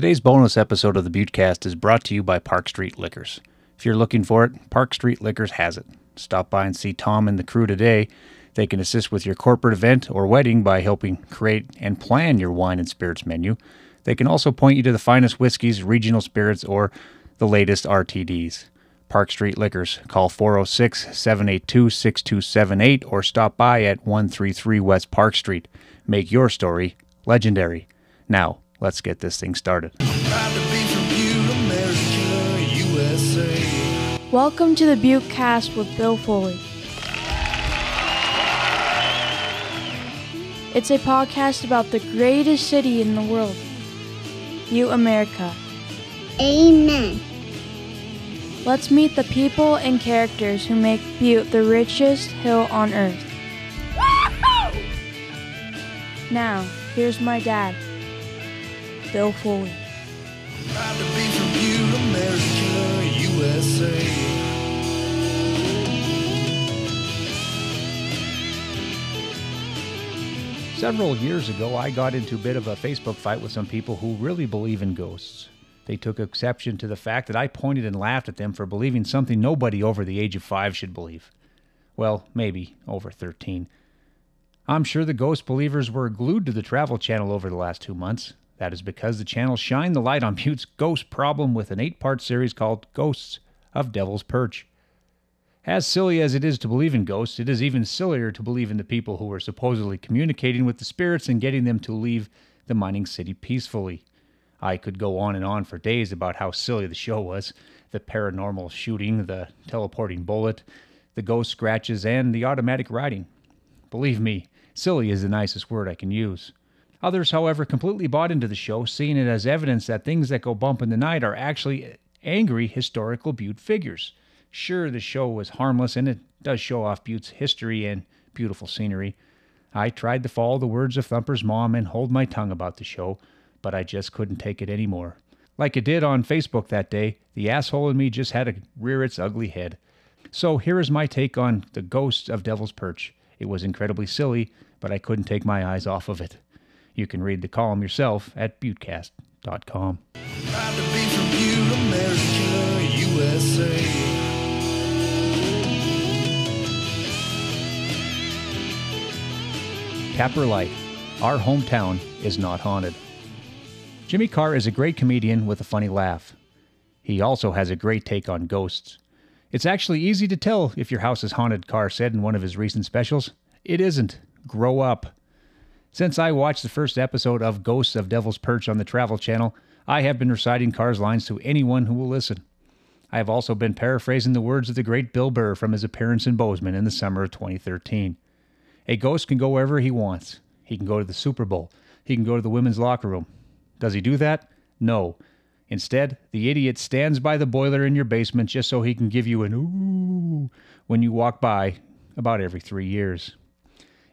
Today's bonus episode of the Buttecast is brought to you by Park Street Liquors. If you're looking for it, Park Street Liquors has it. Stop by and see Tom and the crew today. They can assist with your corporate event or wedding by helping create and plan your wine and spirits menu. They can also point you to the finest whiskeys, regional spirits, or the latest RTDs. Park Street Liquors. Call 406 782 6278 or stop by at 133 West Park Street. Make your story legendary. Now, let's get this thing started. Proud to be from Butte, America, USA. Welcome to the Butte Cast with Bill Foley. It's a podcast about the greatest city in the world, Butte, America. Amen. Let's meet the people and characters who make Butte the richest hill on earth. Now, here's my dad, Bill Foley. Proud to be from Butte, America, USA. Several years ago, I got into a bit of a Facebook fight with some people who really believe in ghosts. They took exception to the fact that I pointed and laughed at them for believing something nobody over the age of five should believe. Well, maybe over 13. I'm sure the ghost believers were glued to the Travel Channel over the last two months. That is because the channel shined the light on Butte's ghost problem with an eight part series called Ghosts of Devil's Perch. As silly as it is to believe in ghosts, it is even sillier to believe in the people who are supposedly communicating with the spirits and getting them to leave the mining city peacefully. I could go on and on for days about how silly the show was the paranormal shooting, the teleporting bullet, the ghost scratches, and the automatic writing. Believe me, silly is the nicest word I can use. Others, however, completely bought into the show, seeing it as evidence that things that go bump in the night are actually angry historical Butte figures. Sure, the show was harmless and it does show off Butte's history and beautiful scenery. I tried to follow the words of Thumper's mom and hold my tongue about the show, but I just couldn't take it anymore. Like it did on Facebook that day, the asshole in me just had to rear its ugly head. So here is my take on the ghosts of Devil's Perch. It was incredibly silly, but I couldn't take my eyes off of it. You can read the column yourself at buttecast.com. Proud to be from Butte, America, USA. Capper Light. Our hometown is not haunted. Jimmy Carr is a great comedian with a funny laugh. He also has a great take on ghosts. It's actually easy to tell if your house is haunted, Carr said in one of his recent specials. It isn't. Grow up. Since I watched the first episode of Ghosts of Devil's Perch on the Travel Channel, I have been reciting Carr's lines to anyone who will listen. I have also been paraphrasing the words of the great Bill Burr from his appearance in Bozeman in the summer of 2013. A ghost can go wherever he wants. He can go to the Super Bowl. He can go to the women's locker room. Does he do that? No. Instead, the idiot stands by the boiler in your basement just so he can give you an ooh when you walk by about every three years.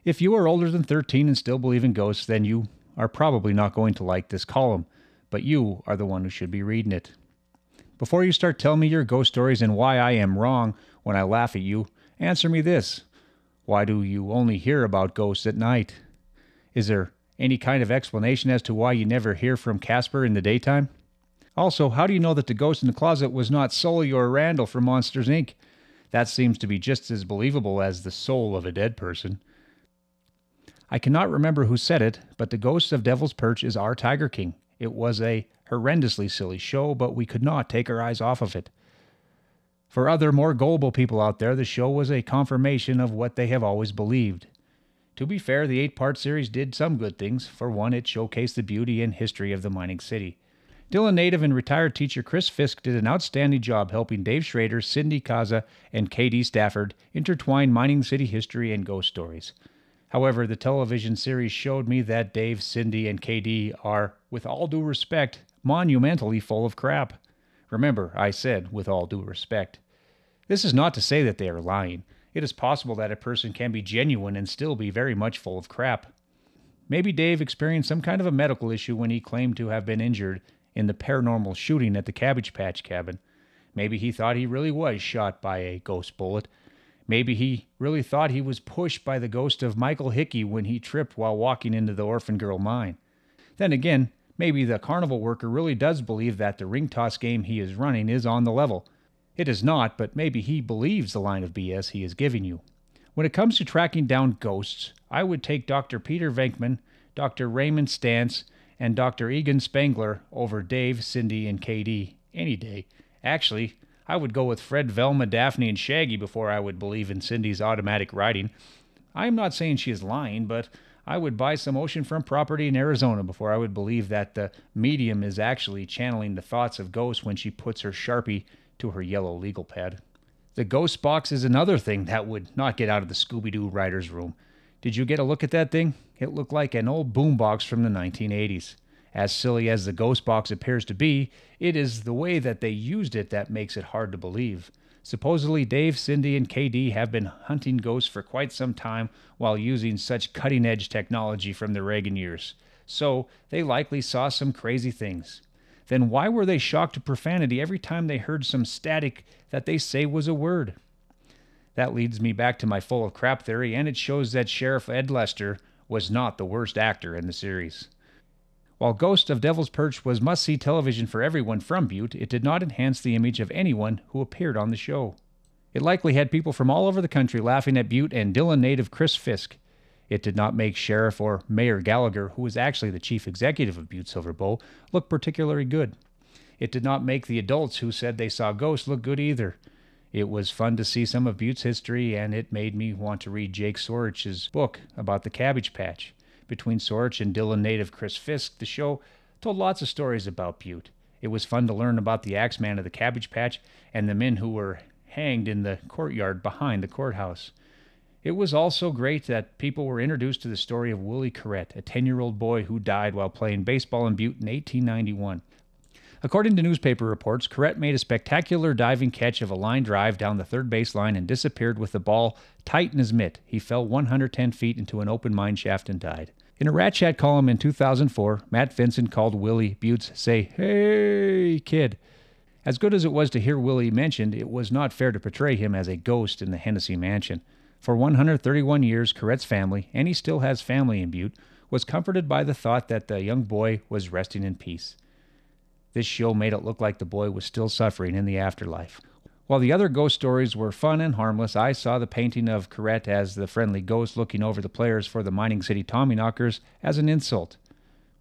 If you are older than 13 and still believe in ghosts, then you are probably not going to like this column, but you are the one who should be reading it. Before you start telling me your ghost stories and why I am wrong when I laugh at you, answer me this. Why do you only hear about ghosts at night? Is there any kind of explanation as to why you never hear from Casper in the daytime? Also, how do you know that the ghost in the closet was not Sully or Randall from Monsters, Inc.? That seems to be just as believable as the soul of a dead person. I cannot remember who said it, but the Ghost of Devil's Perch is our Tiger King. It was a horrendously silly show, but we could not take our eyes off of it. For other, more gullible people out there, the show was a confirmation of what they have always believed. To be fair, the eight part series did some good things. For one, it showcased the beauty and history of the mining city. Dillon native and retired teacher Chris Fisk did an outstanding job helping Dave Schrader, Cindy Kaza, and K.D. Stafford intertwine mining city history and ghost stories. However, the television series showed me that Dave, Cindy, and KD are, with all due respect, monumentally full of crap. Remember, I said, with all due respect. This is not to say that they are lying. It is possible that a person can be genuine and still be very much full of crap. Maybe Dave experienced some kind of a medical issue when he claimed to have been injured in the paranormal shooting at the Cabbage Patch cabin. Maybe he thought he really was shot by a ghost bullet. Maybe he really thought he was pushed by the ghost of Michael Hickey when he tripped while walking into the orphan girl mine. Then again, Maybe the carnival worker really does believe that the ring toss game he is running is on the level. It is not, but maybe he believes the line of BS he is giving you. When it comes to tracking down ghosts, I would take Dr. Peter Venkman, Dr. Raymond Stantz, and Dr. Egon Spengler over Dave, Cindy, and KD any day. Actually, I would go with Fred, Velma, Daphne, and Shaggy before I would believe in Cindy's automatic writing. I am not saying she is lying, but I would buy some oceanfront property in Arizona before I would believe that the medium is actually channeling the thoughts of ghosts when she puts her Sharpie to her yellow legal pad. The ghost box is another thing that would not get out of the Scooby Doo writer's room. Did you get a look at that thing? It looked like an old boombox from the 1980s. As silly as the ghost box appears to be, it is the way that they used it that makes it hard to believe. Supposedly, Dave, Cindy, and KD have been hunting ghosts for quite some time while using such cutting edge technology from the Reagan years. So, they likely saw some crazy things. Then, why were they shocked to profanity every time they heard some static that they say was a word? That leads me back to my full of crap theory, and it shows that Sheriff Ed Lester was not the worst actor in the series. While Ghost of Devil's Perch was must see television for everyone from Butte, it did not enhance the image of anyone who appeared on the show. It likely had people from all over the country laughing at Butte and Dillon native Chris Fisk. It did not make Sheriff or Mayor Gallagher, who was actually the chief executive of Butte Silver Bow, look particularly good. It did not make the adults who said they saw ghosts look good either. It was fun to see some of Butte's history, and it made me want to read Jake Sorich's book about the Cabbage Patch between Sorich and Dillon native Chris Fisk, the show told lots of stories about Butte. It was fun to learn about the axeman of the Cabbage Patch and the men who were hanged in the courtyard behind the courthouse. It was also great that people were introduced to the story of Willie Corrett, a 10 year old boy who died while playing baseball in Butte in 1891. According to newspaper reports, Corrett made a spectacular diving catch of a line drive down the third baseline and disappeared with the ball tight in his mitt. He fell 110 feet into an open mine shaft and died. In a Rat Chat column in 2004, Matt Vincent called Willie Butte's say, Hey, kid. As good as it was to hear Willie mentioned, it was not fair to portray him as a ghost in the Hennessy mansion. For 131 years, Corrett's family, and he still has family in Butte, was comforted by the thought that the young boy was resting in peace. This show made it look like the boy was still suffering in the afterlife. While the other ghost stories were fun and harmless, I saw the painting of Corrett as the friendly ghost looking over the players for the Mining City Tommyknockers as an insult.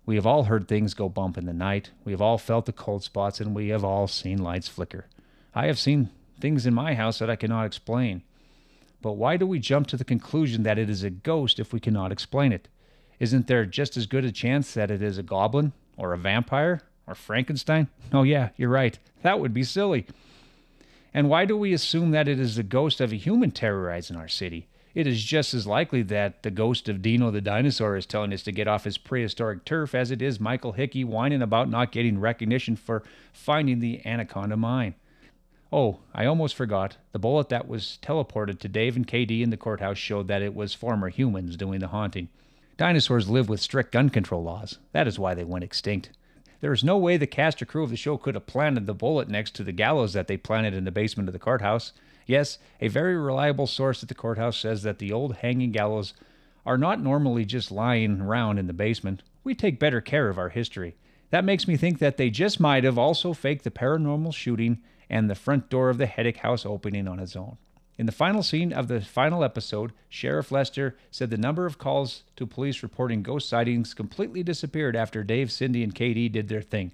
We have all heard things go bump in the night. We have all felt the cold spots, and we have all seen lights flicker. I have seen things in my house that I cannot explain. But why do we jump to the conclusion that it is a ghost if we cannot explain it? Isn't there just as good a chance that it is a goblin, or a vampire, or Frankenstein? Oh, yeah, you're right. That would be silly. And why do we assume that it is the ghost of a human terrorizing our city? It is just as likely that the ghost of Dino the dinosaur is telling us to get off his prehistoric turf as it is Michael Hickey whining about not getting recognition for finding the Anaconda mine. Oh, I almost forgot. The bullet that was teleported to Dave and KD in the courthouse showed that it was former humans doing the haunting. Dinosaurs live with strict gun control laws. That is why they went extinct. There is no way the cast or crew of the show could have planted the bullet next to the gallows that they planted in the basement of the courthouse. Yes, a very reliable source at the courthouse says that the old hanging gallows are not normally just lying around in the basement. We take better care of our history. That makes me think that they just might have also faked the paranormal shooting and the front door of the Hedrick house opening on its own. In the final scene of the final episode, Sheriff Lester said the number of calls to police reporting ghost sightings completely disappeared after Dave, Cindy, and KD did their thing.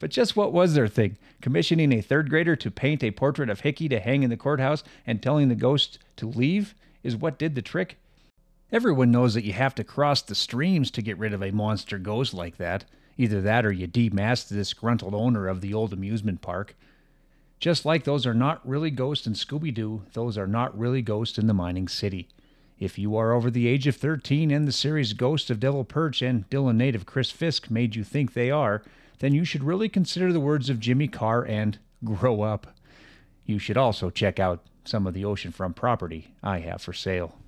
But just what was their thing? Commissioning a third grader to paint a portrait of Hickey to hang in the courthouse and telling the ghost to leave is what did the trick? Everyone knows that you have to cross the streams to get rid of a monster ghost like that. Either that or you demask the disgruntled owner of the old amusement park. Just like those are not really ghosts in Scooby Doo, those are not really ghosts in the mining city. If you are over the age of 13 and the series Ghost of Devil Perch and Dillon native Chris Fisk made you think they are, then you should really consider the words of Jimmy Carr and grow up. You should also check out some of the oceanfront property I have for sale.